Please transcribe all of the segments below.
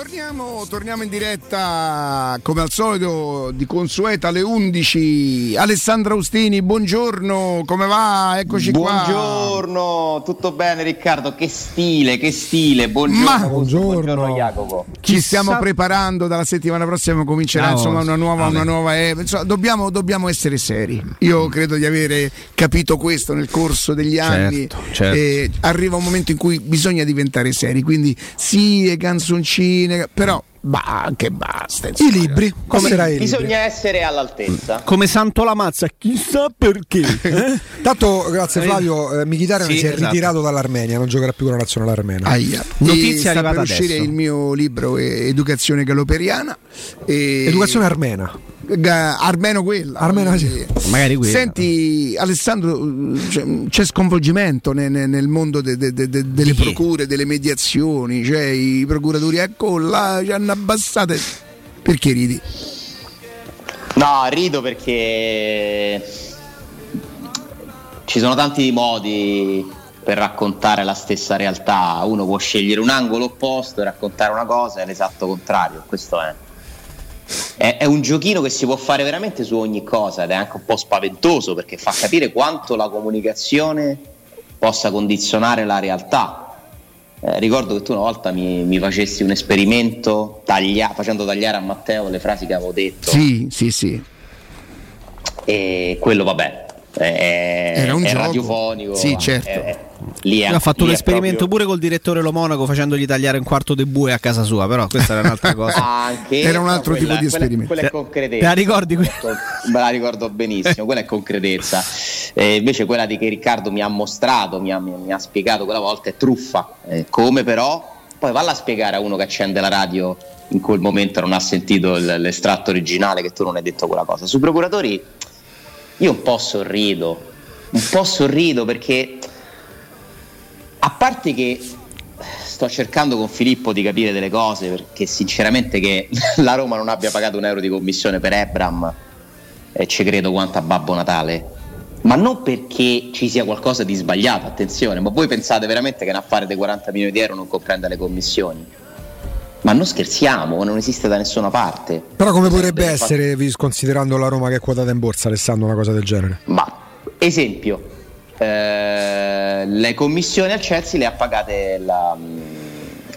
torniamo, torniamo, in diretta come al solito di consueta alle 11. Alessandra Austini, buongiorno, come va? Eccoci buongiorno, qua. Buongiorno, tutto bene Riccardo? Che stile, che stile. Buongiorno, Ma, buongiorno. buongiorno Jacopo. Ci stiamo preparando dalla settimana prossima comincerà ah, insomma una nuova, una nuova eh, insomma, dobbiamo, dobbiamo, essere seri. Io credo di avere capito questo nel corso degli certo, anni. Certo. Eh, arriva un momento in cui bisogna diventare seri, quindi sì, e canzoncine, però ma anche basta. Insomma. I libri, come bisogna essere all'altezza. Come Santo Lamazza, chissà perché. Eh? Tanto, grazie Flavio, eh, Mkhitaryan sì, si è esatto. ritirato dall'Armenia, non giocherà più con la nazionale armena. Aia. Notizia sta per uscire adesso. il mio libro Educazione galoperiana. E... Educazione armena armeno quella. Armeno, sì. Magari quella. Senti, Alessandro, cioè, c'è sconvolgimento nel, nel mondo de, de, de, delle procure, delle mediazioni. Cioè, i procuratori, ecco là, ci hanno abbassato. Perché ridi? No, rido perché ci sono tanti modi per raccontare la stessa realtà. Uno può scegliere un angolo opposto e raccontare una cosa è l'esatto contrario. Questo è è, è, un giochino che si può fare veramente su ogni cosa ed è anche un po' spaventoso perché fa capire quanto la comunicazione possa condizionare la realtà. Eh, ricordo che tu una volta mi, mi facessi un esperimento taglia- facendo tagliare a Matteo le frasi che avevo detto. Sì, sì, sì. E quello, vabbè, Era un è gioco. radiofonico. Sì, certo. È, lì ha fatto un esperimento proprio... pure col direttore Lo Monaco facendogli tagliare un quarto di bue a casa sua, però questa era un'altra cosa. Anche, era un altro no, tipo quella, di esperimento. Quella, quella è concretezza. Te la ricordi? Me la ricordo benissimo, quella è concretezza. Eh, invece quella di che Riccardo mi ha mostrato, mi ha, mi ha spiegato quella volta è truffa. Eh, come però? Poi valla a spiegare a uno che accende la radio in quel momento non ha sentito l'estratto originale che tu non hai detto quella cosa. Sui procuratori io un po' sorrido, un po' sorrido perché a parte che sto cercando con Filippo di capire delle cose perché sinceramente che la Roma non abbia pagato un euro di commissione per Ebram e ci credo quanto a Babbo Natale ma non perché ci sia qualcosa di sbagliato attenzione ma voi pensate veramente che un affare di 40 milioni di euro non comprenda le commissioni ma non scherziamo, non esiste da nessuna parte. Però come potrebbe essere, fatto... considerando la Roma che è quotata in borsa, Alessandro, una cosa del genere? Ma, esempio, eh, le commissioni al Chelsea le ha pagate la... Mm,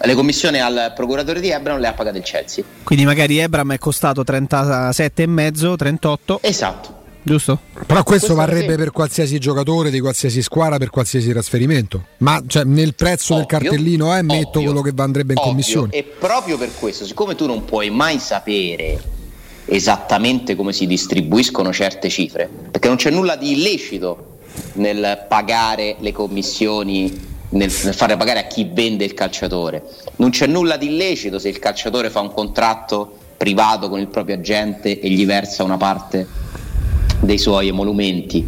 le commissioni al procuratore di Ebram le ha pagate il Chelsea. Quindi magari Ebram è costato 37,5, 38. Esatto giusto? Però questo, questo varrebbe sì. per qualsiasi giocatore di qualsiasi squadra, per qualsiasi trasferimento. Ma cioè, nel prezzo ovvio, del cartellino eh, metto quello che andrebbe in ovvio. commissione. E proprio per questo, siccome tu non puoi mai sapere esattamente come si distribuiscono certe cifre, perché non c'è nulla di illecito nel pagare le commissioni nel, nel, fare pagare a chi vende il calciatore. Non c'è nulla di illecito se il calciatore fa un contratto privato con il proprio agente e gli versa una parte dei suoi emolumenti.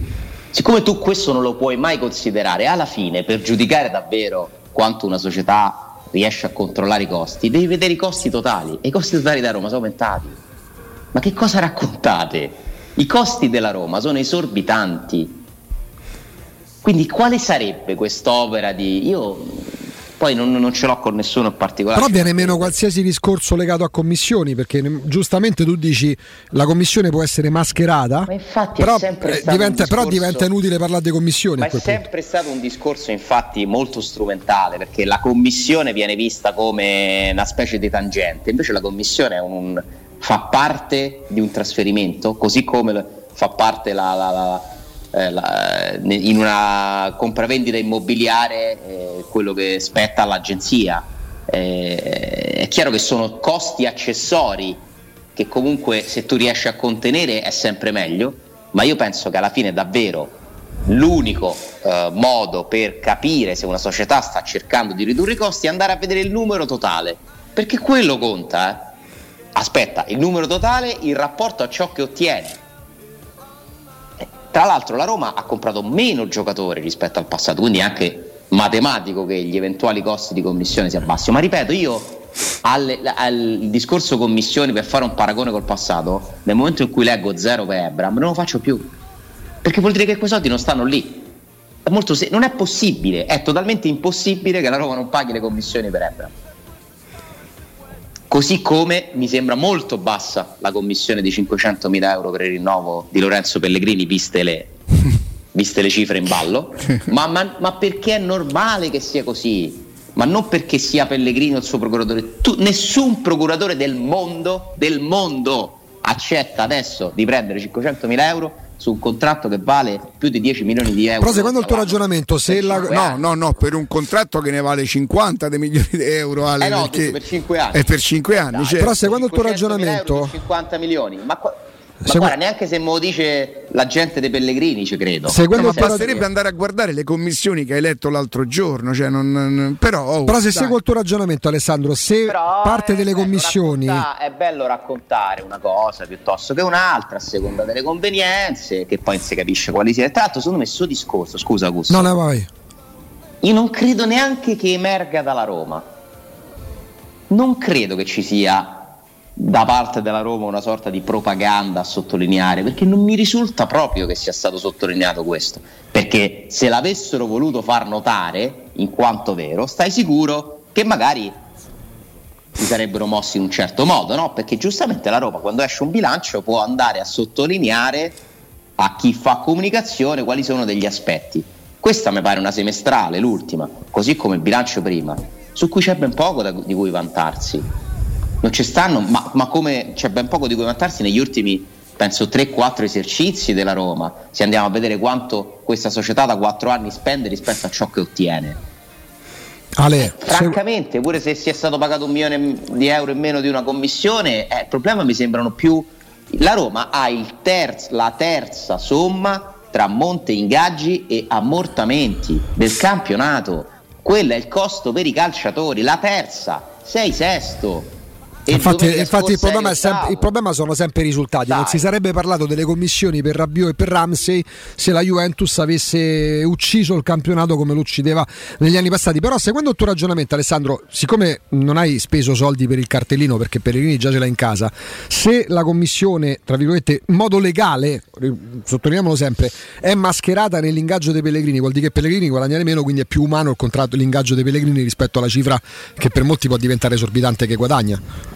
Siccome tu questo non lo puoi mai considerare, alla fine per giudicare davvero quanto una società riesce a controllare i costi, devi vedere i costi totali e i costi totali da Roma sono aumentati. Ma che cosa raccontate? I costi della Roma sono esorbitanti. Quindi quale sarebbe quest'opera di... Io poi non, non, ce l'ho con nessuno in particolare. Però viene meno qualsiasi discorso legato a commissioni, perché giustamente tu dici la commissione può essere mascherata, ma infatti però, eh, diventa, discorso, però diventa inutile parlare di commissioni. Ma è sempre punto. stato un discorso infatti molto strumentale, perché la commissione viene vista come una specie di tangente, invece la commissione un, fa parte di un trasferimento, così come fa parte la, la, la eh, la, in una compravendita immobiliare eh, quello che spetta all'agenzia. Eh, è chiaro che sono costi accessori che comunque se tu riesci a contenere è sempre meglio, ma io penso che alla fine davvero l'unico eh, modo per capire se una società sta cercando di ridurre i costi è andare a vedere il numero totale, perché quello conta. Eh. Aspetta, il numero totale in rapporto a ciò che ottiene tra l'altro la Roma ha comprato meno giocatori rispetto al passato, quindi è anche matematico che gli eventuali costi di commissione si abbassino. Ma ripeto, io al, al discorso commissioni per fare un paragone col passato, nel momento in cui leggo zero per Ebram, non lo faccio più. Perché vuol dire che quei soldi non stanno lì. È se- non è possibile, è totalmente impossibile che la Roma non paghi le commissioni per Ebram. Così come mi sembra molto bassa la commissione di 500.000 euro per il rinnovo di Lorenzo Pellegrini, viste le, viste le cifre in ballo, ma, ma, ma, perché è normale che sia così? Ma non perché sia Pellegrini il suo procuratore. Tu, nessun procuratore del mondo, del mondo accetta adesso di prendere 500.000 euro su un contratto che vale più di 10 milioni di euro. Però secondo il tuo ragionamento, se la... No, no, no, per un contratto che ne vale 50 milioni di euro, Ale, eh no, per 5 anni. È per 5 anni. Certo. Però secondo il tuo ragionamento... 50 milioni, ma... Qua ma Segui... guarda, neanche se me lo dice la gente dei Pellegrini, ci credo. Seguendo no, ma basterebbe andare a guardare le commissioni che hai letto l'altro giorno. Cioè non, non, però, oh, però, se dai. seguo il tuo ragionamento, Alessandro, se però parte delle commissioni. È bello raccontare una cosa piuttosto che un'altra, a seconda delle convenienze, che poi si capisce quali sia. Tra l'altro, secondo me, il suo discorso, scusa, Augusto. No, no, vai. Io non credo neanche che emerga dalla Roma. Non credo che ci sia da parte della Roma una sorta di propaganda a sottolineare, perché non mi risulta proprio che sia stato sottolineato questo, perché se l'avessero voluto far notare, in quanto vero, stai sicuro che magari si sarebbero mossi in un certo modo, no? Perché giustamente la Roma quando esce un bilancio può andare a sottolineare a chi fa comunicazione quali sono degli aspetti. Questa mi pare una semestrale, l'ultima, così come il bilancio prima, su cui c'è ben poco da, di cui vantarsi non ci stanno, ma, ma come c'è ben poco di cui vantarsi negli ultimi penso 3-4 esercizi della Roma, se andiamo a vedere quanto questa società da 4 anni spende rispetto a ciò che ottiene. Ale, Francamente, se... pure se si è stato pagato un milione di euro in meno di una commissione, eh, il problema mi sembrano più... La Roma ha terz... la terza somma tra monte ingaggi e ammortamenti del campionato. Quello è il costo per i calciatori, la terza, sei sesto infatti, infatti il, problema sempre, il, problema sono sempre i risultati. Dai. Non si sarebbe parlato delle commissioni per Rabiot e per Ramsey se la Juventus avesse ucciso il campionato come lo uccideva negli anni passati. Però, seguendo il tuo ragionamento, Alessandro, siccome non hai speso soldi per il cartellino perché Pellegrini già ce l'ha in casa, se la commissione, tra virgolette, in modo legale, sottolineiamolo sempre, è mascherata nell'ingaggio dei Pellegrini, vuol dire che Pellegrini guadagna meno, quindi è più umano il contratto, l'ingaggio dei Pellegrini rispetto alla cifra che per molti può diventare esorbitante che guadagna.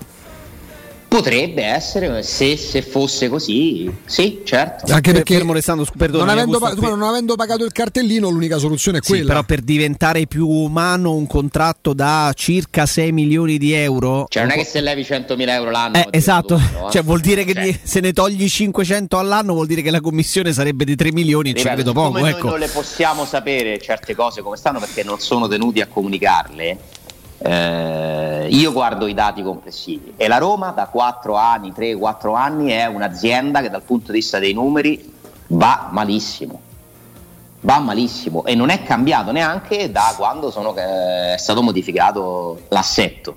Potrebbe essere, se, se, fosse così, sì, certo. Anche perché fermo restando, perdone, non, avendo, Augusto, non, avendo, pagato il cartellino, l'unica soluzione è quella. Sì, però per diventare più umano un contratto da circa 6 milioni di euro. Cioè, non è che se levi 100.000 euro l'anno. Eh, esatto, tutto, no? cioè, vuol dire che cioè. se ne togli 500 all'anno, vuol dire che la commissione sarebbe di 3 milioni. Ripeto, ci vedo poco. Ecco. Noi non le possiamo sapere certe cose come stanno perché non sono tenuti a comunicarle eh, io guardo i dati complessivi e la Roma da 4 anni, 3-4 anni è un'azienda che dal punto di vista dei numeri va malissimo. Va malissimo e non è cambiato neanche da quando sono, eh, è stato modificato l'assetto.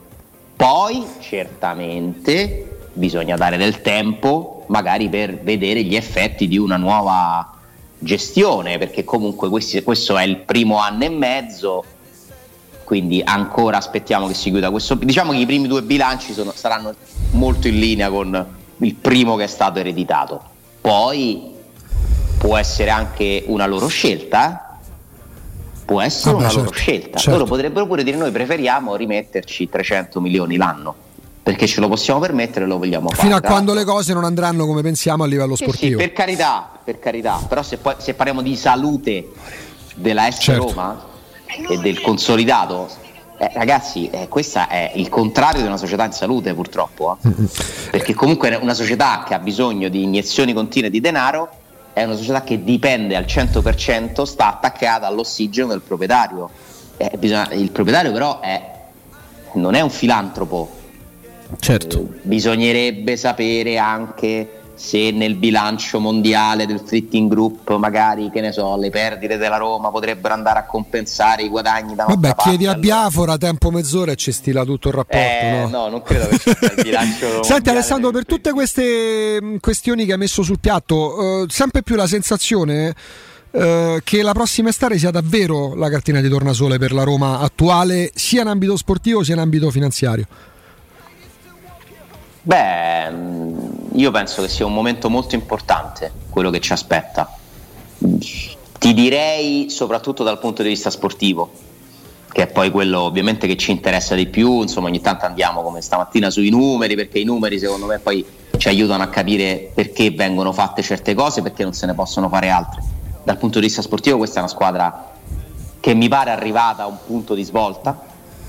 Poi certamente bisogna dare del tempo magari per vedere gli effetti di una nuova gestione, perché comunque questi, questo è il primo anno e mezzo, quindi ancora aspettiamo che si chiuda questo. Diciamo che i primi due bilanci sono, saranno molto in linea con il primo che è stato ereditato. Poi può essere anche una loro scelta, può essere ah, una certo, loro scelta. Certo. Loro potrebbero pure dire noi preferiamo rimetterci 300 milioni l'anno perché ce lo possiamo permettere e lo vogliamo fare. Fino a quando le cose non andranno come pensiamo a livello sportivo. Sì, per carità, per carità, però se, poi, se parliamo di salute della S certo. Roma e del consolidato, eh, ragazzi, eh, questo è il contrario di una società in salute, purtroppo. Eh? Perché comunque una società che ha bisogno di iniezioni continue di denaro, è una società che dipende al 100%, sta attaccata all'ossigeno del proprietario. Eh, bisogna, il proprietario, però, è, non è un filantropo. Certo. Eh, bisognerebbe sapere anche se nel bilancio mondiale del Fritting Group magari che ne so le perdite della Roma potrebbero andare a compensare i guadagni da vabbè chiedi a Biafora tempo mezz'ora e ci stila tutto il rapporto eh, no? no non credo che ci sia il bilancio senti Alessandro per tutte queste mm, questioni che hai messo sul piatto eh, sempre più la sensazione eh, che la prossima estate sia davvero la cartina di tornasole per la Roma attuale sia in ambito sportivo sia in ambito finanziario Beh, mm, io penso che sia un momento molto importante quello che ci aspetta. Ti direi soprattutto dal punto di vista sportivo. che è poi quello ovviamente che ci interessa di più, insomma ogni tanto andiamo come stamattina sui numeri, perché i numeri secondo me poi ci aiutano a capire perché vengono fatte certe cose, perché non se ne possono fare altre. Dal punto di vista sportivo questa è una squadra che mi pare arrivata a un punto di svolta,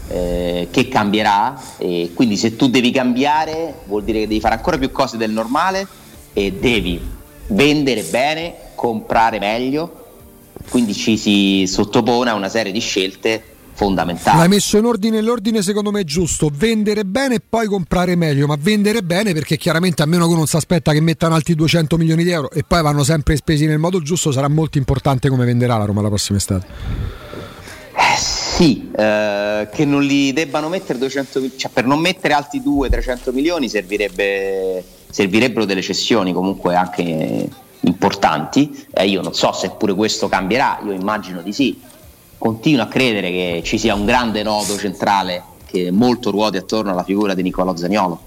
eh, che cambierà e quindi se tu devi cambiare vuol dire che devi fare ancora più cose del normale e devi vendere bene, comprare meglio, quindi ci si sottopone a una serie di scelte fondamentale. L'hai messo in ordine, l'ordine secondo me è giusto, vendere bene e poi comprare meglio, ma vendere bene perché chiaramente a meno che non si aspetta che mettano altri 200 milioni di euro e poi vanno sempre spesi nel modo giusto, sarà molto importante come venderà la Roma la prossima estate. Sì, eh, che non li debbano mettere 200 milioni, cioè per non mettere altri 200-300 milioni servirebbe, servirebbero delle cessioni comunque anche importanti. Eh, io non so se pure questo cambierà, io immagino di sì continuo a credere che ci sia un grande nodo centrale che molto ruoti attorno alla figura di Nicolò Zagnolo,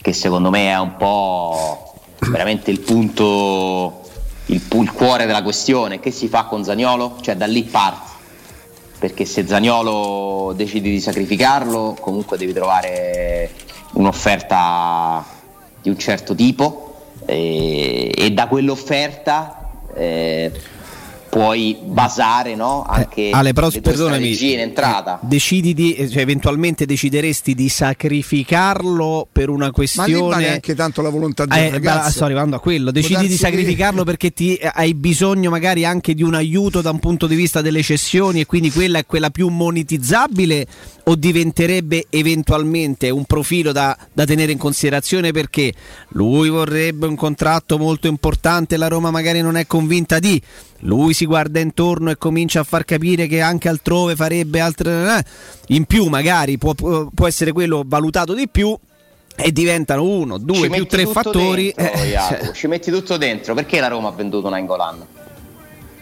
che secondo me è un po' veramente il punto, il, il cuore della questione. Che si fa con Zagnolo? Cioè da lì parti. Perché se Zagnolo decidi di sacrificarlo, comunque devi trovare un'offerta di un certo tipo. E, e da quell'offerta eh, puoi basare no? Eh, anche eh, Ale, però, le perdonami, in entrata. Eh, decidi di, eh, cioè, eventualmente decideresti di sacrificarlo per una questione. Ma vale anche tanto la volontà del eh, ragazzo. sto arrivando a quello. Decidi di sacrificarlo che... perché ti, hai bisogno magari anche di un aiuto da un punto di vista delle cessioni e quindi quella è quella più monetizzabile o diventerebbe eventualmente un profilo da, da tenere in considerazione perché lui vorrebbe un contratto molto importante, la Roma magari non è convinta di lui si guarda intorno e comincia a far capire che anche altrove farebbe altre. Eh, in più, magari può, può essere quello valutato di più e diventano uno, due, più tre fattori. Dentro, eh, cioè. Ci metti tutto dentro. Perché la Roma ha venduto Nainggolan?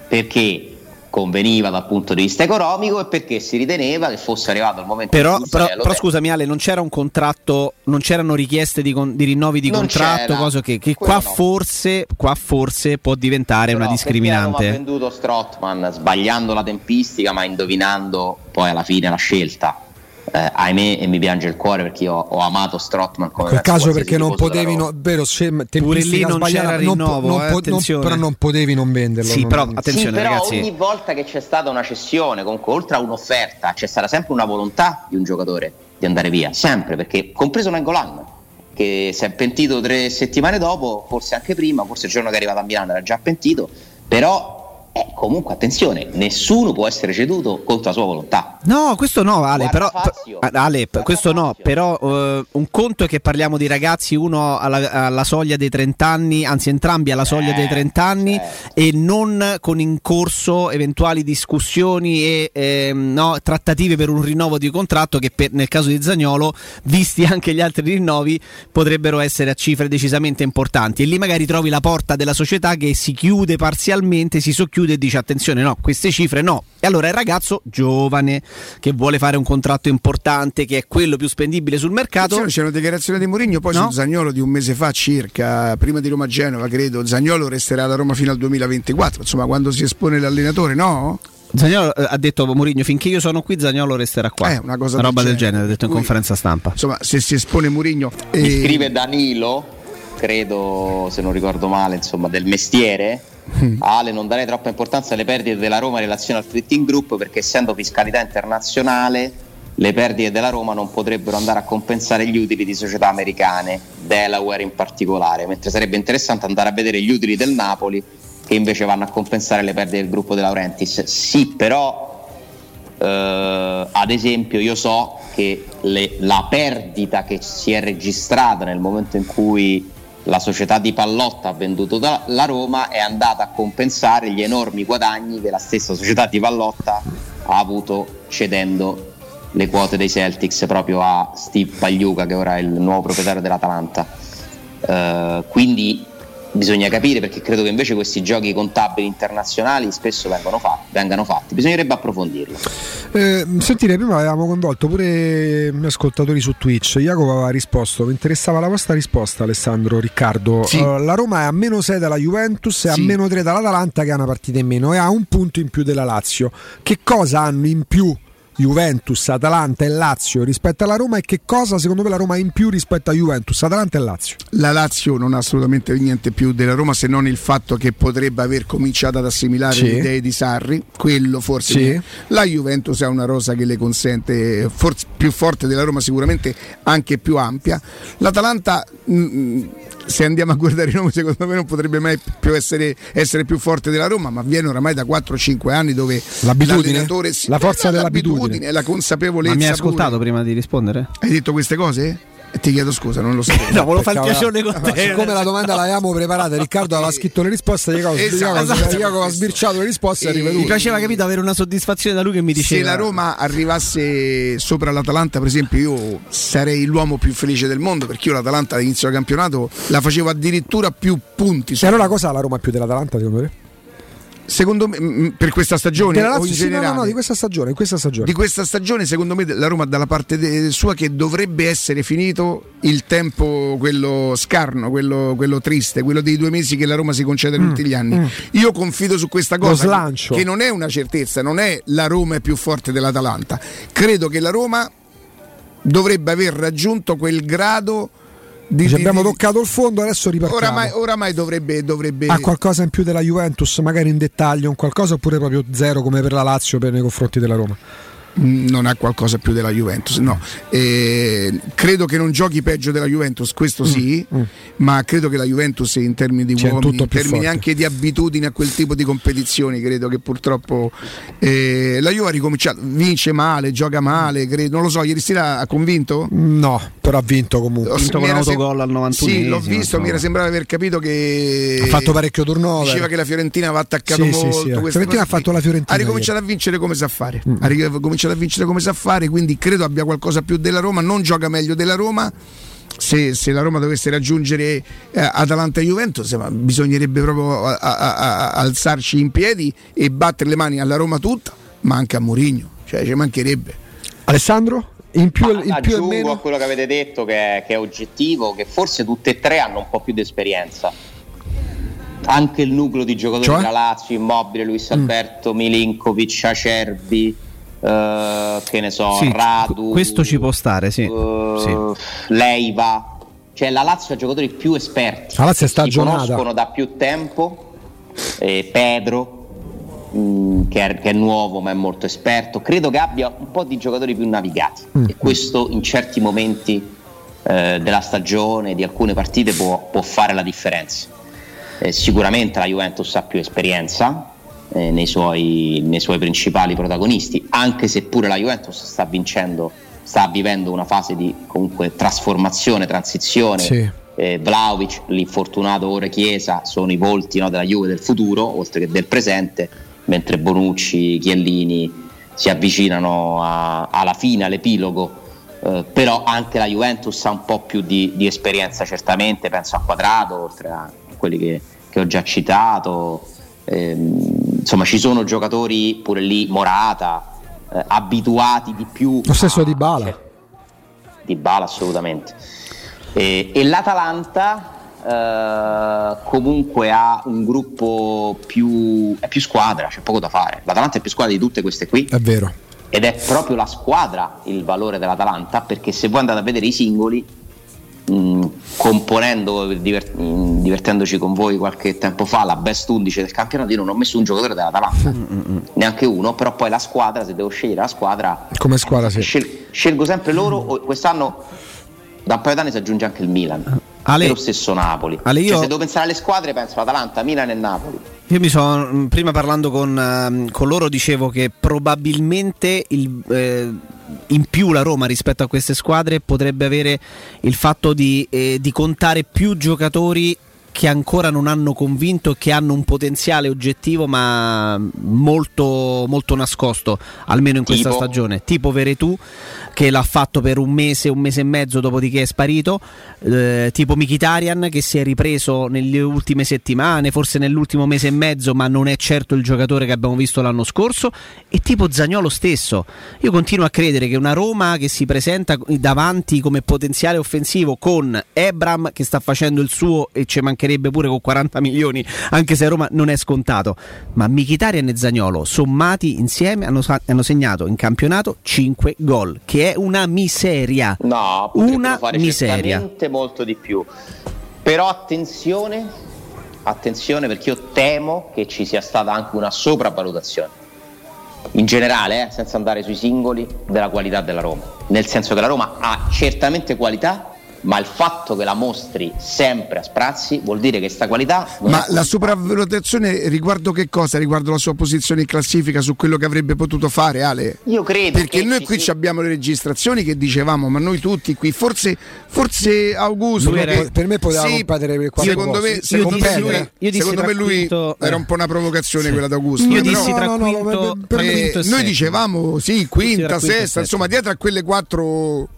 Perché conveniva dal punto di vista economico e perché si riteneva che fosse arrivato il momento però, però, però scusami Ale non c'era un contratto non c'erano richieste di, con, di rinnovi di non contratto cosa che, che qua, no. forse, qua, forse, può diventare però una discriminante ha venduto Strottman sbagliando la tempistica ma indovinando poi alla fine la scelta eh, ahimè e mi piange il cuore perché io ho amato Strottman come in quel caso perché non potevi no, vero se, pure lì non c'era rinnovo non, non, eh, non, però non potevi non venderlo sì però attenzione sì, però ragazzi. ogni volta che c'è stata una cessione comunque oltre a un'offerta c'è stata sempre una volontà di un giocatore di andare via sempre perché compreso Nangolan che si è pentito tre settimane dopo forse anche prima forse il giorno che è arrivato a Milano era già pentito però eh, comunque attenzione, nessuno può essere ceduto contro la sua volontà. No, questo no, Ale, però, Ale questo no, però uh, un conto è che parliamo di ragazzi, uno alla, alla, soglia dei 30 anni, anzi entrambi alla soglia eh, dei 30 anni e non con in corso eventuali discussioni e eh, no, trattative per un rinnovo di contratto che per, nel caso di Zagnolo, visti anche gli altri rinnovi, potrebbero essere a cifre decisamente importanti. E lì magari trovi la porta della società che si chiude parzialmente, si socchiude chiude e dice attenzione no, queste cifre no. E allora il ragazzo giovane che vuole fare un contratto importante, che è quello più spendibile sul mercato. C'è una dichiarazione di Mourinho poi no? su Zagnolo di un mese fa circa, prima di Roma Genova credo, Zagnolo resterà da Roma fino al 2024, insomma quando si espone l'allenatore no? Zagnolo eh, ha detto Mourinho finché io sono qui Zagnolo resterà qua. Eh, una, cosa una roba del genere, ha detto in conferenza stampa. Insomma, se si espone Mourinho e... Mi scrive Danilo, credo se non ricordo male, insomma, del mestiere Ale non darei troppa importanza alle perdite della Roma in relazione al Fritting Group perché essendo fiscalità internazionale le perdite della Roma non potrebbero andare a compensare gli utili di società americane, Delaware in particolare, mentre sarebbe interessante andare a vedere gli utili del Napoli che invece vanno a compensare le perdite del gruppo De Laurentiis. Sì, però eh, ad esempio io so che le, la perdita che si è registrata nel momento in cui la società di Pallotta ha venduto la Roma è andata a compensare gli enormi guadagni che la stessa società di Pallotta ha avuto cedendo le quote dei Celtics proprio a Steve Pagliuca che ora è il nuovo proprietario dell'Atalanta. Uh, quindi bisogna capire perché credo che invece questi giochi contabili internazionali spesso fatti, vengano fatti, bisognerebbe approfondirlo. Eh, sentire, prima avevamo coinvolto pure gli ascoltatori su Twitch, Jacopo aveva risposto, mi interessava la vostra risposta Alessandro, Riccardo, sì. uh, la Roma è a meno 6 dalla Juventus e sì. a meno 3 dall'Atalanta che ha una partita in meno e ha un punto in più della Lazio, che cosa hanno in più Juventus, Atalanta e Lazio rispetto alla Roma e che cosa secondo me la Roma ha in più rispetto a Juventus, Atalanta e Lazio? La Lazio non ha assolutamente niente più della Roma se non il fatto che potrebbe aver cominciato ad assimilare sì. le idee di Sarri, quello forse. Sì. La Juventus ha una rosa che le consente forse più forte della Roma sicuramente anche più ampia. L'Atalanta mh, mm, se andiamo a guardare i nomi, secondo me non potrebbe mai più essere, essere più forte della Roma, ma viene oramai da 4-5 anni dove l'abitudine, si, la forza dell'abitudine, la consapevolezza. Ma mi hai ascoltato pure. prima di rispondere? Hai detto queste cose? ti chiedo scusa, non lo so. no, volevo fare il piacere con te. Siccome la domanda l'avevamo preparata, Riccardo aveva scritto le risposte, Jacopo esatto, esatto. ha sbirciato le risposte e Mi piaceva capito avere una soddisfazione da lui che mi diceva. Se la Roma arrivasse sopra l'Atalanta, per esempio, io sarei l'uomo più felice del mondo perché io l'Atalanta all'inizio del campionato la facevo addirittura più punti. E allora cosa ha la Roma più dell'Atalanta secondo te? Secondo me mm, per questa stagione Lazio, o in generale no, no, di questa stagione, questa stagione. Di questa stagione secondo me la Roma dalla parte de- sua che dovrebbe essere finito il tempo quello scarno quello, quello, triste quello dei due mesi che la Roma si concede mm, tutti gli anni. mm. io confido su questa cosa che, che non è una certezza non è la Roma è più forte dell'Atalanta. Credo che la Roma dovrebbe aver raggiunto quel grado di, di, abbiamo toccato il fondo, adesso ripartiamo. Oramai, oramai dovrebbe, dovrebbe. Ha qualcosa in più della Juventus, magari in dettaglio, un qualcosa oppure proprio zero come per la Lazio per nei confronti della Roma? Non ha qualcosa più della Juventus. No, eh, credo che non giochi peggio della Juventus, questo sì, mm, mm. ma credo che la Juventus in termini di C'è uomini, in termini forte. anche di abitudini a quel tipo di competizioni, credo che purtroppo eh, la Juve ha ricominciato, vince male, gioca male, credo, non lo so, ieri sera ha convinto? No, però ha vinto comunque. Ha vinto con un autogol al 91 Sì, l'ho visto, mi era sembrato aver capito che ha fatto parecchio turnover. Diceva che la Fiorentina aveva attaccato sì, molto. Sì, sì. La Fiorentina ha fatto la Fiorentina. Ha ricominciato ieri. a vincere come sa fare. Mm. Ha ricominciato cominciato a vincere come sa fare, quindi credo abbia qualcosa più della Roma, non gioca meglio della Roma. Se, se la Roma dovesse raggiungere eh, Atalanta e Juventus, ma bisognerebbe proprio a, a, a, alzarci in piedi e battere le mani alla Roma tutta, ma anche a Mourinho, cioè ci mancherebbe. Alessandro? In più, in più aggiungo meno... a quello che avete detto che è, che è oggettivo, che forse tutte e tre hanno un po' più di esperienza anche il nucleo di giocatori cioè? della Lazio, Immobile, Luis mm. Alberto, mm. Milinkovic, Acerbi, uh, che ne so, sì, Radu. Questo ci può stare, sì. Uh, sì. Leiva. Cioè la Lazio ha giocatori più esperti. La Lazio è stagionata. Si conoscono da più tempo. Eh, Pedro, mh, mm, che, è, che, è, nuovo ma è molto esperto. Credo che abbia un po' di giocatori più navigati. Mm. E questo in certi momenti eh, della stagione, di alcune partite, può, può fare la differenza. Eh, sicuramente la Juventus ha più esperienza, eh, nei, suoi, nei, suoi, principali protagonisti, anche se pure la Juventus sta vincendo, sta vivendo una fase di comunque trasformazione, transizione. Sì. Eh, Vlaovic, l'infortunato ora Chiesa sono i volti no, della Juve del futuro, oltre che del presente, mentre Bonucci, Chiellini si avvicinano a, alla fine, all'epilogo. Eh, però anche la Juventus ha un po' più di, di esperienza, certamente, penso a Quadrato, oltre a quelli che, che ho già citato. Ehm, insomma ci sono giocatori pure lì, Morata, eh, abituati di più. Lo stesso a, di Bala. Cioè, di Bala assolutamente. E, e l'Atalanta eh, comunque ha un gruppo più, è più squadra, c'è poco da fare. L'Atalanta è più squadra di tutte queste qui. È vero. Ed è proprio la squadra il valore dell'Atalanta, perché se voi andate a vedere i singoli, mh, componendo, divert- mh, divertendoci con voi qualche tempo fa, la best 11 del campionato, io non ho messo un giocatore dell'Atalanta, mm-hmm. neanche uno, però poi la squadra, se devo scegliere la squadra, come squadra sì. scel- scelgo sempre loro, quest'anno da un paio d'anni si aggiunge anche il Milan. Ale, e lo stesso Napoli. Ale, io... cioè, se devo pensare alle squadre, penso Atalanta, Milan e Napoli. Io mi sono prima parlando con, uh, con loro, dicevo che probabilmente il, eh, in più la Roma rispetto a queste squadre potrebbe avere il fatto di, eh, di contare più giocatori che ancora non hanno convinto e che hanno un potenziale oggettivo ma molto, molto nascosto, almeno in questa tipo? stagione, tipo Veretù che l'ha fatto per un mese, un mese e mezzo, dopodiché è sparito, eh, tipo Mikitarian che si è ripreso nelle ultime settimane, forse nell'ultimo mese e mezzo, ma non è certo il giocatore che abbiamo visto l'anno scorso, e tipo Zagnolo stesso. Io continuo a credere che una Roma che si presenta davanti come potenziale offensivo con Ebram che sta facendo il suo e ci mancherebbe pure con 40 milioni, anche se Roma non è scontato, ma Mikitarian e Zagnolo sommati insieme hanno, hanno segnato in campionato 5 gol, che è una miseria. No, una fare miseria. molto di più. Però attenzione, attenzione perché io temo che ci sia stata anche una sopravvalutazione. In generale, eh, senza andare sui singoli, della qualità della Roma. Nel senso che la Roma ha certamente qualità, ma il fatto che la mostri sempre a sprazzi vuol dire che sta qualità. Ma la sopravvalutazione riguardo che cosa? Riguardo la sua posizione in classifica su quello che avrebbe potuto fare, Ale? Io credo. Perché noi qui si... abbiamo le registrazioni che dicevamo, ma noi tutti qui, forse, forse Augusto. Era... Per me poteva sì, competere Secondo me, secondo me lui, io secondo me lui quinto... era un po' una provocazione sì. quella d'Augusto. Io dissi tra no, quinto, no, per, per eh, noi dicevamo sì, quinta, sesta, insomma, dietro a quelle 4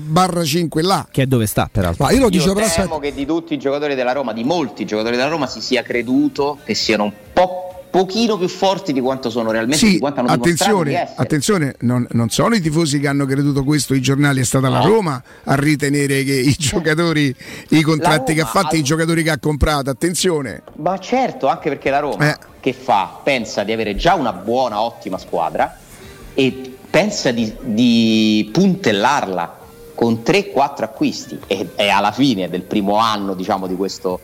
barra 5 là. Che è dove sta, peraltro. Ma io lo dicevo però. Temo che di tutti i giocatori della Roma, di molti giocatori della Roma, si sia creduto che siano un po' pochino più forti di quanto sono realmente sì, attenzione, attenzione non, non, sono i tifosi che hanno creduto questo i giornali è stata no. la Roma a ritenere che i giocatori i contratti Roma, che ha fatto i giocatori che ha comprato attenzione ma certo anche perché la Roma eh. che fa pensa di avere già una buona ottima squadra e pensa di, di puntellarla con 3-4 acquisti e, e, alla fine del primo anno diciamo di questo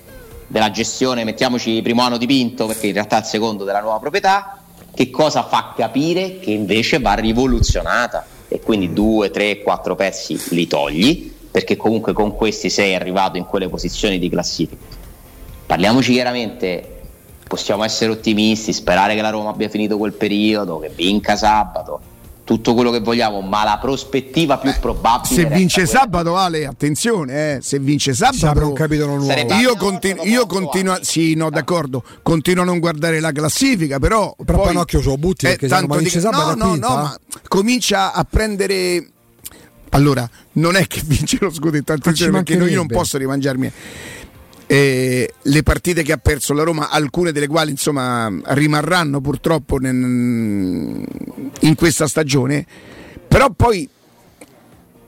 della gestione mettiamoci primo anno dipinto perché in realtà è il secondo della nuova proprietà che cosa fa capire che invece va rivoluzionata? E quindi 2, 3, 4 pezzi li togli perché comunque con questi sei arrivato in quelle posizioni di classifica. Parliamoci chiaramente possiamo essere ottimisti sperare che la Roma abbia finito quel periodo che vinca sabato tutto quello che vogliamo, ma la prospettiva più probabile. Se vince sabato, Ale, attenzione, eh, se vince sabato, un capitolo nuovo. Io, continu- io continuo, a, sì, no, d'accordo, continuo a non guardare la classifica, però. Però poi, Panocchio ce lo butti eh, perché tanto vince sabato. No, no, no, ma comincia a prendere. Allora, non è che vince lo scudetto, attenzione, perché io non posso rimangiarmi eh, le partite che ha perso la Roma, alcune delle quali insomma rimarranno purtroppo nel, in questa stagione, però poi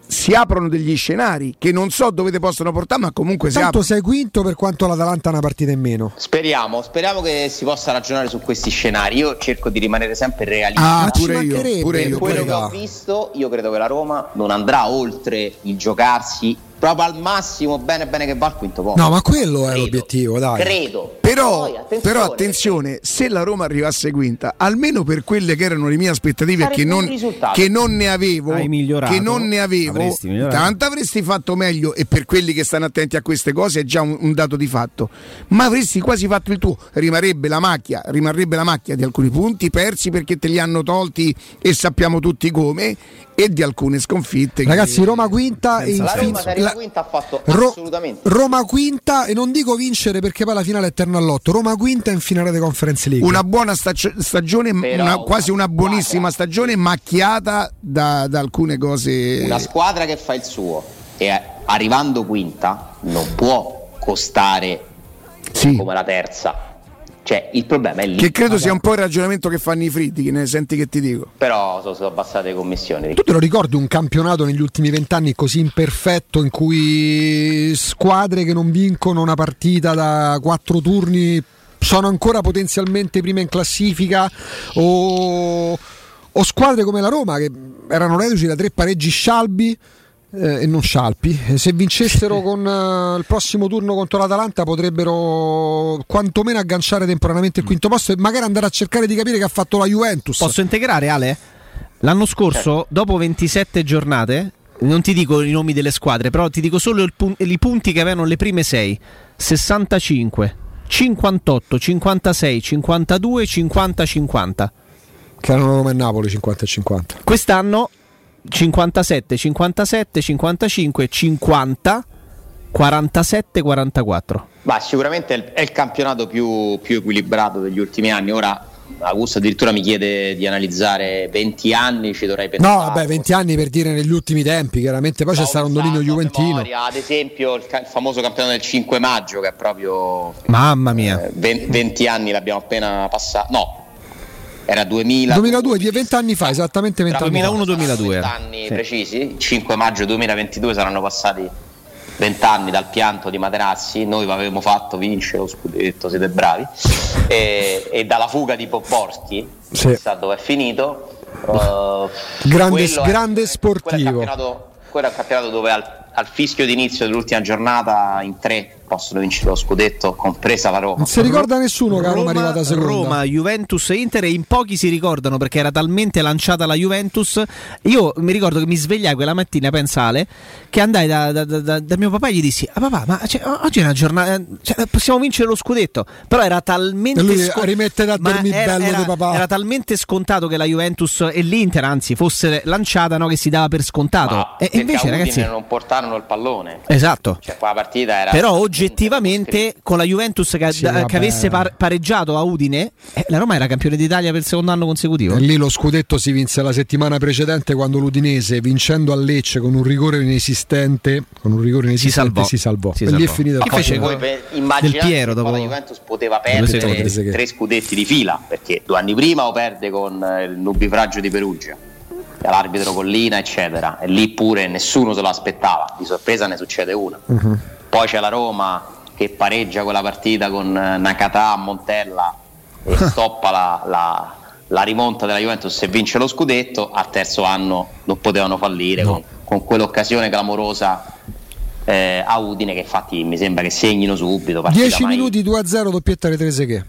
si aprono degli scenari che non so dove te possono portare, ma comunque Tanto si aprono. sei quinto per quanto l'Atalanta ha una partita in meno. Speriamo, speriamo che si possa ragionare su questi scenari. Io cerco di rimanere sempre realista. Ah, pure io, pure io. Per quello pure che ho visto, io credo che la Roma non andrà oltre il giocarsi proprio al massimo, bene bene che va al quinto posto. No, ma quello è credo, l'obiettivo, dai. Credo. Però, Poi, attenzione, però attenzione, se la Roma arrivasse quinta, almeno per quelle che erano le mie aspettative che non, che non, ne avevo, che non ne avevo, tanto avresti fatto meglio e per quelli che stanno attenti a queste cose è già un, un dato di fatto. Ma avresti quasi fatto il tuo, rimarrebbe la macchia, rimarrebbe la macchia di alcuni punti persi perché te li hanno tolti e sappiamo tutti come e di alcune sconfitte. Ragazzi, Roma quinta e la Roma, la... quinta ha fatto Ro- assolutamente. Roma quinta e non dico vincere perché poi la finale è eterno all'otto. Roma quinta in finale di Conference League. Una buona stag- stagione, una, quasi una buonissima stagione macchiata da, da alcune cose. Una squadra che fa il suo e arrivando quinta non può costare sì. come la terza cioè, il problema è lì. Che credo sia un po' il ragionamento che fanno i fritti, che ne senti che ti dico. Però sono, sono abbassate le commissioni. Tu te lo ricordi un campionato negli ultimi vent'anni così imperfetto in cui squadre che non vincono una partita da quattro turni sono ancora potenzialmente prima in classifica o, o squadre come la Roma che erano reduci da tre pareggi scialbi eh, e non Scialpi. Se vincessero con uh, il prossimo turno contro l'Atalanta potrebbero quantomeno agganciare temporaneamente il quinto posto e magari andare a cercare di capire che ha fatto la Juventus. Posso integrare Ale? L'anno scorso, dopo 27 giornate, non ti dico i nomi delle squadre, però ti dico solo pun- i punti che avevano le prime 6. 65, 58, 56, 52, 50, 50. Che erano Roma e Napoli 50 e 50. Quest'anno 57, 57, 55, 50, 47, 44. Ma sicuramente è il campionato più, più, equilibrato degli ultimi anni. Ora Augusto addirittura mi chiede di analizzare 20 anni, ci dovrei pensare. No, vabbè, 20 anni per dire negli ultimi tempi, chiaramente poi no, c'è stato un dominio juventino. Memoria, ad esempio il, ca- il, famoso campionato del 5 maggio che è proprio... Mamma mia. Eh, 20 anni l'abbiamo appena passato. No, era 2000 2002, 20 anni fa, esattamente 20 anni 2001-2002. 20 anni sì. precisi, 5 maggio 2022 saranno passati 20 anni dal pianto di Materazzi, noi avevamo fatto vincere lo scudetto, siete bravi, e, e dalla fuga di Poporski, sì. sa dove è finito. Uh, grande, grande sportivo. Quello è, quello è un campionato dove al, al fischio d'inizio dell'ultima giornata in tre possono vincere lo scudetto, compresa la Roma. Non si ricorda nessuno che Roma, è arrivata seconda. Roma, Juventus e Inter e in pochi si ricordano perché era talmente lanciata la Juventus. Io mi ricordo che mi svegliai quella mattina, pensale, che andai da, da, da, da mio papà e gli dissi: ah, papà, ma cioè, oggi è una giornata, cioè, possiamo vincere lo scudetto. Però era talmente... E lui sco- rimette da dormire bello era, di papà. Era talmente scontato che la Juventus e l'Inter, anzi, fosse lanciata no, che si dava per scontato. Ma e invece, ragazzi... non portarono il pallone. Esatto. Cioè, qua la partita era... Però oggi oggettivamente con la Juventus che, sì, che avesse par- pareggiato a Udine, eh, la Roma era campione d'Italia per il secondo anno consecutivo. E lì lo scudetto si vinse la settimana precedente quando l'Udinese, vincendo a Lecce con un rigore inesistente, con un rigore inesistente si salvò. Si salvò. Si e lì è finita Chi fece del Piero dopo la Juventus poteva perdere tre scudetti di fila, perché due anni prima lo perde con il nubifragio di Perugia l'arbitro Collina, eccetera. E lì pure nessuno se lo aspettava. Di sorpresa ne succede una. Uh-huh. Poi c'è la Roma che pareggia quella partita con eh, Nakata a Montella e stoppa la, la, la, rimonta della Juventus e vince lo scudetto. Al terzo anno non potevano fallire no. con, con, quell'occasione clamorosa eh, a Udine che infatti mi sembra che segnino subito. 10 minuti 2-0 doppietta alle Trese che?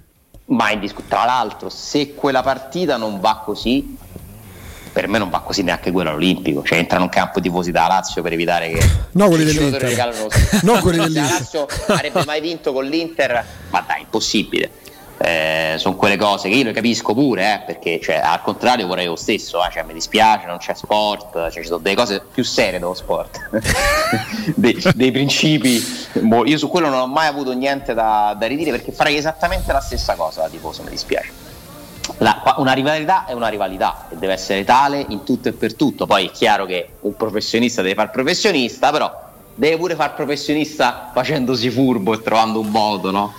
Ma indiscut- tra l'altro se quella partita non va così per me non va così neanche quello all'Olimpico, cioè entrano in campo i tifosi da Lazio per evitare che no quelli dell'Inter. non quelli dell'Inter. La Lazio avrebbe mai vinto con l'Inter? Ma dai impossibile. Eh, sono quelle cose che io le capisco pure eh, perché cioè, al contrario vorrei lo stesso eh, cioè, mi dispiace non c'è sport cioè, ci sono delle cose più serie dello sport. De, dei principi boh, io su quello non ho mai avuto niente da, da ridire perché farei esattamente la stessa cosa da tifoso mi dispiace la, una rivalità è una rivalità e deve essere tale in tutto e per tutto. Poi è chiaro che un professionista deve fare professionista, però deve pure fare professionista facendosi furbo e trovando un modo no?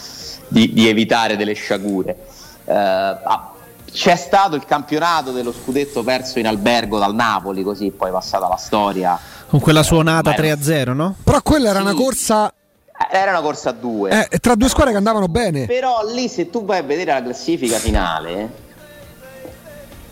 di, di, evitare delle sciagure. Eh, ah, c'è stato il campionato dello scudetto perso in albergo dal Napoli, così poi passata la storia. Con quella suonata eh, 3-0, no? Però quella era sì. una corsa eh, era una corsa a due. Eh, tra due squadre che andavano bene. Però lì se tu vai a vedere la classifica finale,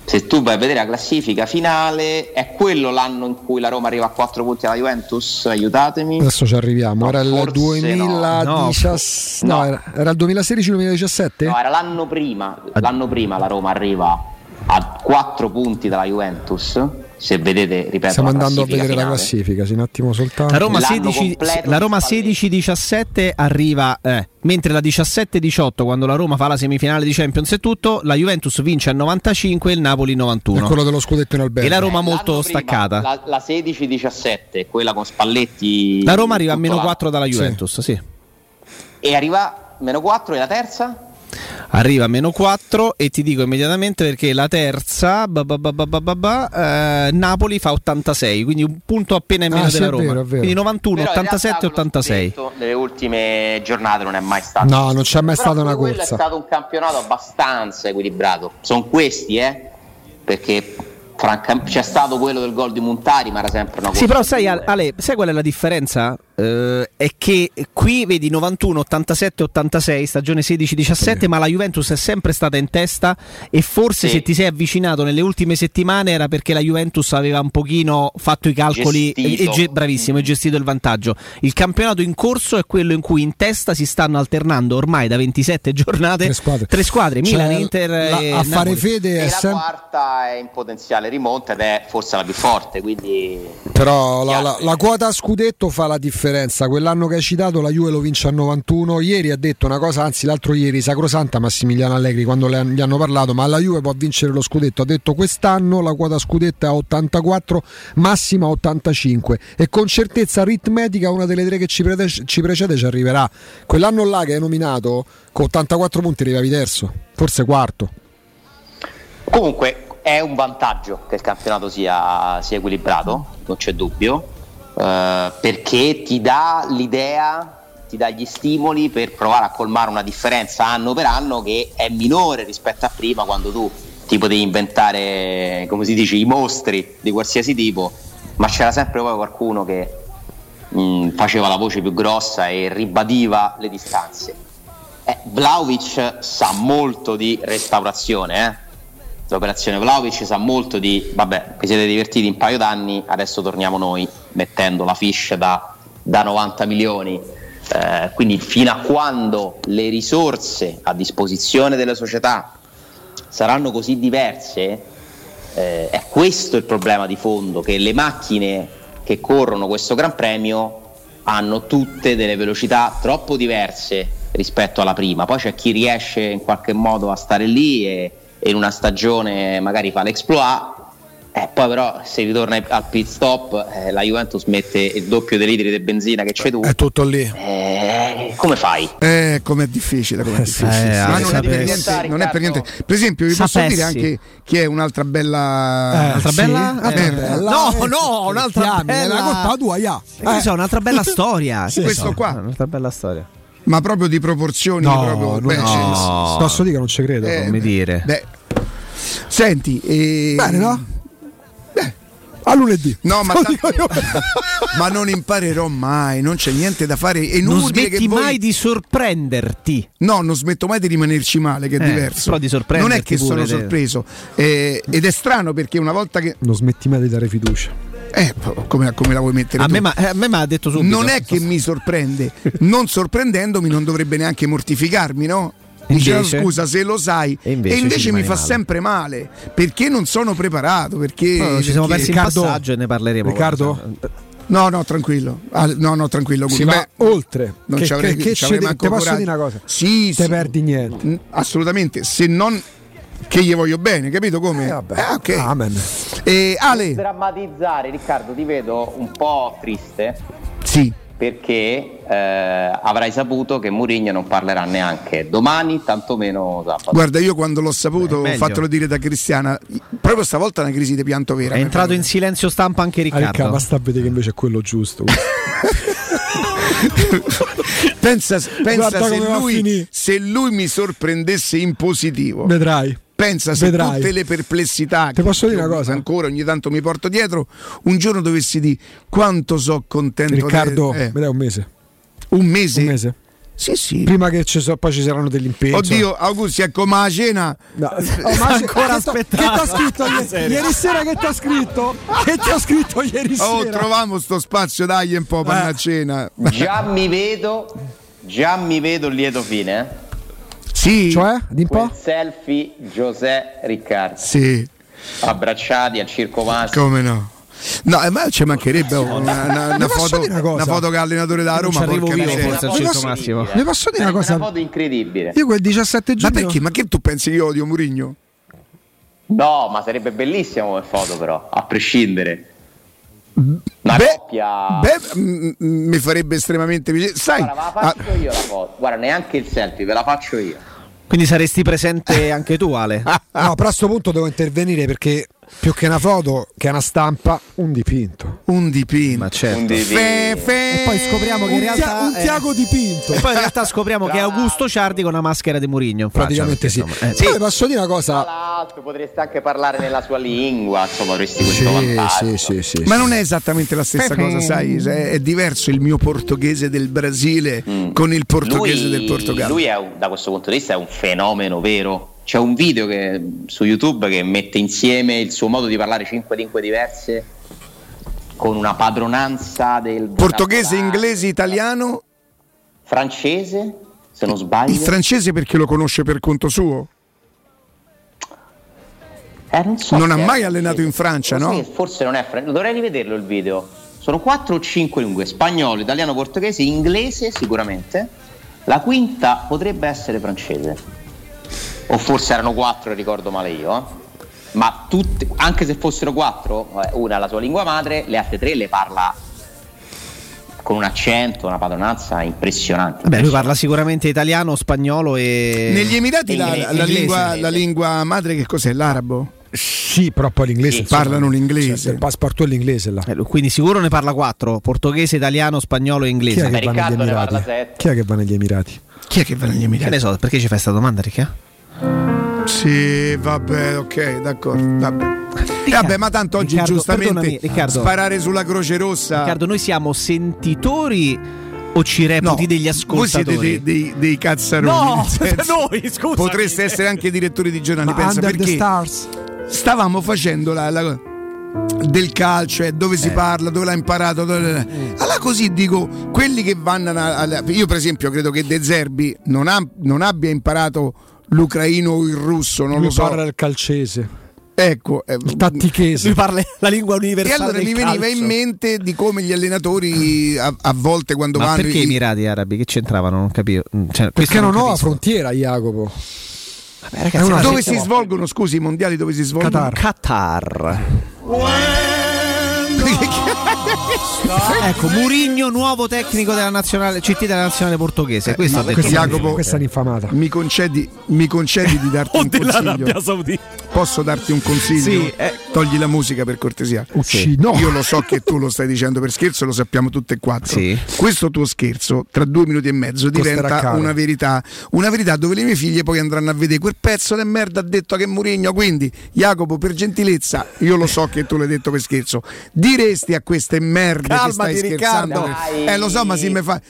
se tu vai a vedere la classifica finale, è quello l'anno in cui la Roma arriva a 4 punti alla Juventus? Aiutatemi. Adesso ci arriviamo. No, era il 2017. No, no, era, era il 2016-2017? No, era l'anno prima. L'anno prima la Roma arriva a 4 punti dalla Juventus se vedete, ripeto, stiamo andando a vedere finale. la classifica, sì, un attimo soltanto. La Roma, 16, la Roma 16-17 arriva, eh, mentre la 17-18, quando la Roma fa la semifinale di Champions e tutto, la Juventus vince al 95 e il Napoli 91. È quello dello scudetto in albergo. E la Roma eh, molto staccata. La, la 16-17, quella con Spalletti. La Roma arriva a meno 4 dalla Juventus, sì. sì. E arriva meno 4 e la terza? Arriva a meno 4 e ti dico immediatamente perché la terza bah bah bah eh, Napoli fa 86 quindi un punto appena in meno ah, della sì, Roma. vero, quindi 91, Però 87 86 nelle ultime giornate non è mai stato no non c'è mai Però stata una corsa è stato un campionato abbastanza equilibrato. Sono questi eh perché c'è stato quello del gol di Montari ma era sempre una cosa sì però sai Ale sai qual è la differenza? Uh, è che qui vedi 91, 87, 86, stagione 16-17, sì. ma la Juventus è sempre stata in testa e forse sì. se ti sei avvicinato nelle ultime settimane era perché la Juventus aveva un pochino fatto i calcoli e, e, bravissimo e gestito il vantaggio. Il campionato in corso è quello in cui in testa si stanno alternando ormai da 27 giornate tre squadre, tre squadre cioè, Milan, Inter la, e a fare fede e è la quarta è in potenziale rimonta ed è forse la più forte, quindi però la, la, la quota scudetto fa la differenza differenza. Quell'anno che hai citato la Juve lo vince a 91. Ieri ha detto una cosa, anzi l'altro ieri Sacrosanta Massimiliano Allegri quando gli hanno parlato, ma la Juve può vincere lo scudetto. Ha detto quest'anno la quota scudetto è a 84, massima 85 e con certezza aritmetica una delle tre che ci, pre- ci precede ci arriverà. Quell'anno là che hai nominato con 84 punti arrivavi terzo, forse quarto. Comunque è un vantaggio che il campionato sia, sia equilibrato, non c'è dubbio, eh, perché ti dà l'idea ti dà gli stimoli per provare a colmare una differenza anno per anno che è minore rispetto a prima quando tu ti potevi inventare, come si dice, i mostri di qualsiasi tipo, ma c'era sempre poi qualcuno che mh, faceva la voce più grossa e ribadiva le distanze. Eh, Vlaovic sa molto di restaurazione, eh? L'operazione Vlaovic sa molto di, vabbè, vi siete divertiti un paio d'anni, adesso torniamo noi mettendo la fish da, da 90 milioni. Eh, quindi fino a quando le risorse a disposizione delle società saranno così diverse, eh, è questo il problema di fondo, che le macchine che corrono questo Gran Premio hanno tutte delle velocità troppo diverse rispetto alla prima. Poi c'è chi riesce in qualche modo a stare lì e, e in una stagione magari fa l'exploit eh, poi però se ritorna al pit stop eh, la Juventus mette il doppio dei litri di benzina che c'è tu. È tutto lì. Eh, come fai? Eh, com'è difficile, com'è difficile. Eh, Ma non è, per niente, non è per niente. Per esempio, vi posso dire anche chi è un'altra bella. Eh, un'altra bella? Sì, eh, bella? No, no, un'altra bella. La colpa tua, ya. Eh. So, un'altra bella storia. sì, questo so, qua. Un'altra bella storia. Ma proprio di proporzioni. No, proprio, beh, no. Posso dire che non ci credo. Eh, come dire. Beh. Senti, eh, bene, no? a lunedì. No, ma, tanto, ma, non imparerò mai, non c'è niente da fare. È non smetti voi... mai di sorprenderti. No, non smetto mai di rimanerci male, che è eh, diverso. Di non è che sono sorpreso. Eh, ed è strano perché una volta che. Non smetti mai di dare fiducia. Eh, come, come, la vuoi mettere? A tu? me, ma, a me mi ha detto subito. Non è che mi sorprende, non sorprendendomi non dovrebbe neanche mortificarmi, no? Diceva scusa se lo sai e invece, e invece mi fa male. sempre male perché non sono preparato perché no, ci siamo persi Riccardo, in passaggio e ne parleremo Riccardo No, no, tranquillo. Ah, no, no, tranquillo. Sì, ma oltre non che, ci avrei, che, che te posso dire una cosa? Sì, te sì. perdi niente. Assolutamente, se non che gli voglio bene, capito come? Eh, vabbè. Eh, okay. Amen. E Ale. Drammatizzare, Riccardo, ti vedo un po' triste. Sì perché eh, avrai saputo che Mourinho non parlerà neanche domani, tantomeno sabato. Guarda, io quando l'ho saputo, ho fatto dire da Cristiana, proprio stavolta è una crisi di pianto vera. È entrato in silenzio stampa anche Riccardo. Ah, Riccardo, basta vedere che invece è quello giusto. pensa, pensa se, lui, se lui mi sorprendesse in positivo. Vedrai pensa se Vedrai. tutte le perplessità Ti posso dire una cosa? ancora ogni tanto mi porto dietro un giorno dovessi dire quanto so contento Riccardo de... eh. un mese un mese? un mese sì, sì. Prima che ci so, poi ci saranno degli impegni. Oddio, Augusti, è come la cena. No. Oh, ma ancora aspettare. Che ti ha scritto ieri, ieri sera? Che ti ha scritto? Che ti ha scritto ieri oh, sera? Oh, troviamo sto spazio, dai un po' per eh. una cena. Già mi vedo, già mi vedo il lieto fine. Eh? Sì. Cioè, di un po'? selfie Giuseppe Riccardo. Sì. Abbracciati al Circo Massimo. Come no? No, eh, ma ci mancherebbe una, una, una, foto, una, foto, che allenatore da Roma. Io forse al Circo Massimo. Ne posso dire una cosa? Una foto incredibile. Io quel 17 giugno. Ma perché? Ma che tu pensi che io odio Murigno? No, ma sarebbe bellissimo come foto, però, a prescindere. Una beh, coppia. Beh, m- mi farebbe estremamente piacere. Sai, Guarda, la faccio ah, io la foto. Guarda, neanche il selfie, ve la faccio io. Quindi saresti presente anche tu, Ale? no, però a questo punto devo intervenire perché più che una foto, che è una stampa, un dipinto. Un dipinto. Ma certo. Un dipinto. Fe, fe, e poi scopriamo che in realtà. Un Tiago dipinto. E poi in realtà scopriamo che è Augusto Ciardi con una maschera di Murigno. Praticamente sì. Insomma, eh, sì. Poi posso dire una cosa. Tra l'altro, potreste anche parlare nella sua lingua. Insomma, avresti questo sì, vantaggio. Sì, sì, Ma non è esattamente la stessa cosa, sai? È, diverso il mio portoghese del Brasile mm. con il portoghese lui, del Portogallo. Lui, è, da questo punto di vista, è un fenomeno vero c'è un video che, su YouTube che mette insieme il suo modo di parlare cinque lingue diverse con una padronanza del portoghese, inglese, italiano, francese, se non sbaglio. Il francese perché lo conosce per conto suo? Eh, non, so non ha mai allenato in Francia, no? Forse non è francese, dovrei rivederlo il video. Sono quattro o cinque lingue, spagnolo, italiano, portoghese, inglese sicuramente. La quinta potrebbe essere francese o forse erano quattro, ricordo male io, eh? ma tutte, anche se fossero quattro, una è la sua lingua madre, le altre tre le parla con un accento, una padronanza impressionante. Vabbè, lui parla sicuramente italiano, spagnolo e. Negli Emirati la, la, la, lingua, la, lingua, madre che cos'è? L'arabo? Sì, però poi l'inglese. Sì, parlano l'inglese. Cioè, il passaporto è l'inglese là. Eh, quindi sicuro ne parla quattro: portoghese, italiano, spagnolo e inglese. Chi è che, va negli, Emirati? Chi è che va negli Emirati? Chi è che va negli Emirati? Che ne so, perché ci fai questa domanda, Ricca? Sì, vabbè, ok, d'accordo. Vabbè. Riccardo, vabbè, ma tanto oggi Riccardo, giustamente Riccardo, sparare sulla Croce Rossa. Riccardo, noi siamo sentitori o ci reputi no, degli ascoltatori? Voi siete dei, dei, dei cazzaroni. No, noi, scusa. Potreste essere anche direttori di giornali, ma pensa perché stavamo facendo la, la del calcio, eh, dove si eh. parla, dove l'ha imparato. Dove... Mm. Allora così dico, quelli che vanno a, io per esempio credo che De Zerbi non, ha, non abbia imparato l'ucraino o il russo, non Lui lo so. parla il calcese. Ecco, eh, il tattichese. Lui parla la lingua universale. E allora mi veniva in mente di come gli allenatori a, a volte quando Ma vanno. Perché i Emirati Arabi? Che c'entravano? Non capivo. Cioè, perché non, non ho la frontiera, Jacopo. Vabbè, ragazzi, dove si svolgono? Scusi, i mondiali dove si svolgono? Qatar. Qatar. Ecco, Murigno, nuovo tecnico della nazionale, CT della nazionale portoghese. Questo eh, questa, Jacopo, questa è un'infamata. Mi concedi, mi concedi di darti un consiglio? Posso darti un consiglio? Sì, eh. Togli la musica per cortesia. Sì. No. Io lo so che tu lo stai dicendo per scherzo, lo sappiamo tutte e quattro. Sì. Questo tuo scherzo, tra due minuti e mezzo, diventa una verità. Una verità dove le mie figlie poi andranno a vedere quel pezzo di merda ha detto che è Murigno. Quindi, Jacopo, per gentilezza, io lo so che tu l'hai detto per scherzo. Diresti a queste merde Calmati, scherzando. Eh, lo so, ma se mi fai,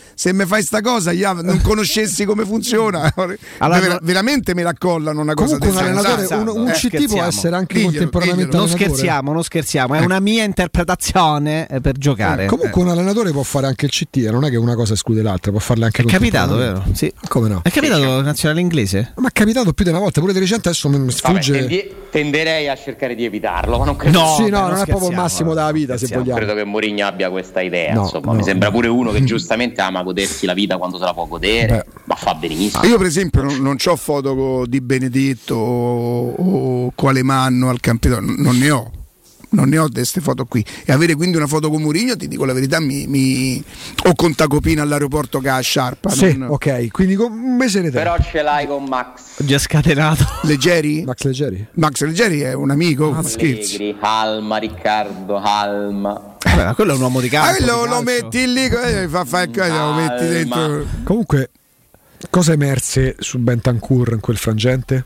fai sta cosa, io non conoscessi come funziona. Allora, Ver- veramente me la collano una cosa Comunque un allenatore, un, un eh, CT può essere anche diglielo, contemporaneamente diglielo. Non scherziamo, non scherziamo, è eh. una mia interpretazione eh, per giocare. Eh, comunque un allenatore può fare anche il CT, non è che una cosa esclude l'altra, può farle anche È capitato, vero? Sì. Come no? È capitato nazionale inglese? Ma è capitato più di una volta, pure di recente adesso mi sfugge. Vabbè, tendi- tenderei a cercare di evitarlo, ma non credo. No, sì, no, non, non è proprio il massimo della vita, se vogliamo. Credo che Mourinho abbia questa idea, no, insomma, no, mi sembra pure uno che giustamente ama godersi la vita quando se la può godere, Beh. ma fa benissimo. Io per esempio non, non ho foto di Benedetto o, o quale manno al campionato, non ne ho non ne ho di queste foto qui. E avere quindi una foto con Murigno, ti dico la verità, mi, mi... o con Tacopina all'aeroporto che ha sciarpa. Sì, non... ok, quindi con un mese ne Però ce l'hai con Max. Già scatenato. Leggeri? Max Leggeri. Max Leggeri è un amico. Ah, Allegri, Alma, Riccardo, Alma. Vabbè, ma quello è un uomo di. Ah, quello lo metti lì, eh, fa, fa, lo metti dentro. Comunque, cosa emerse su Bentancur in quel frangente?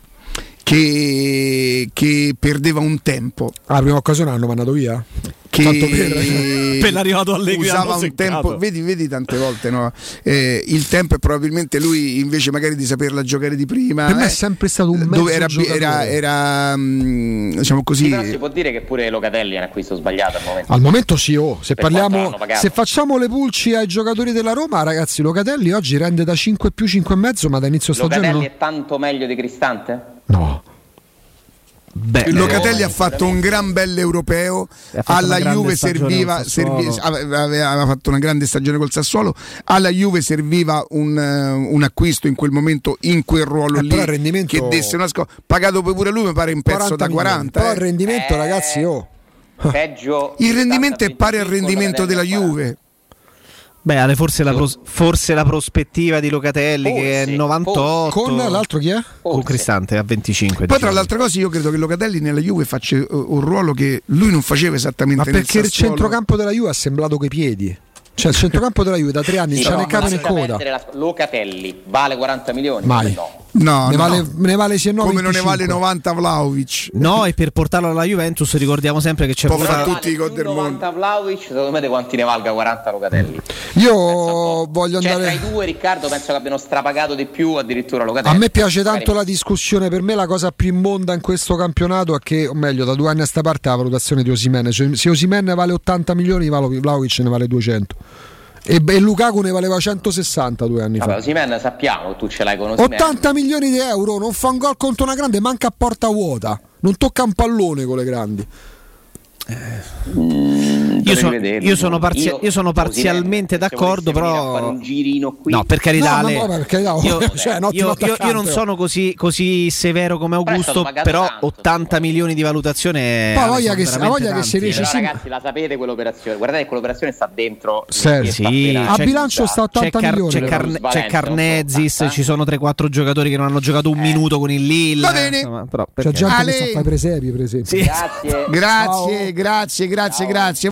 Che, che perdeva un tempo. Ah, la prima occasione l'hanno mandato via? Che per, per l'arrivato Allegri usava un tempo, vedi, vedi tante volte no? eh, il tempo è probabilmente lui invece magari di saperla giocare di prima. Per me è eh, sempre stato un mezzo era, era, era mm, diciamo così. Sì, si può dire che pure Locatelli è un acquisto sbagliato al momento. Al momento sì, oh. se, parliamo, se facciamo le pulci ai giocatori della Roma, ragazzi, Locatelli oggi rende da 5 più 5,5, ma da inizio stagione. Locatelli è tanto meglio di Cristante? No. Beh, Locatelli ha fatto un gran bel europeo, alla Juve serviva, servi, aveva fatto una grande stagione col Sassuolo, alla Juve serviva un, uh, un acquisto in quel momento in quel ruolo eh, lì rendimento... che desse una scopa, pagato pure lui mi pare un pezzo da 40. Però il rendimento eh, ragazzi oh. Peggio il rendimento è pari al rendimento della Juve. Beh, forse la, pros- forse la, prospettiva di Locatelli forse, che è 98 con l'altro chi è? Con Cristante a 25. Poi diciamo. tra l'altra cosa io credo che Locatelli nella Juve faccia un ruolo che lui non faceva esattamente Ma perché il centrocampo della Juve ha semblato coi piedi. Cioè il centrocampo della Juve da tre anni sì, c'è no, né capo né coda. Locatelli vale 40 milioni? Mai. No. No, ne, no. Vale, ne vale sia 9 come non ne vale 90 Vlaovic no e per portarlo alla Juventus ricordiamo sempre che c'è Può voluta... tutti i gol del 90 Vlaovic secondo me quanti ne valga 40 Locatelli. Io voglio cioè, andare tra i due Riccardo penso che abbiano strapagato di più addirittura Locatelli. A me piace tanto la discussione per me la cosa più immonda in questo campionato è che o meglio da due anni a sta parte la valutazione di Osimene cioè, se Osimene vale 80 milioni Vlaovic ne vale 200 e, e Lukaku ne valeva 160 due anni Vabbè, fa. Osimen sappiamo, tu ce l'hai con Osimen. 80 milioni di euro, non fa un gol contro una grande, manca a porta vuota. Non tocca un pallone con le grandi. Mm, io, so, io, sono parzia- io, io, sono parzialmente d'accordo, però. Un girino qui. No, per carità, no, no, per carità io, cioè, io, io, non sono così, così severo come Augusto, però tanto, 80 milioni di valutazione. Poi voglia che, voglia che si riesce. Però, ragazzi, la sapete quell'operazione? Guardate che quell'operazione sta dentro. Sì, sì. A bilancio sta 80 c'è milioni. C'è, Carne, c'è Carnezis, ci sono 3-4 giocatori che non hanno giocato un eh. minuto con il Lille. Va bene. C'è gente che sta a fare presepi, per esempio. Grazie. Grazie, grazie, grazie, grazie.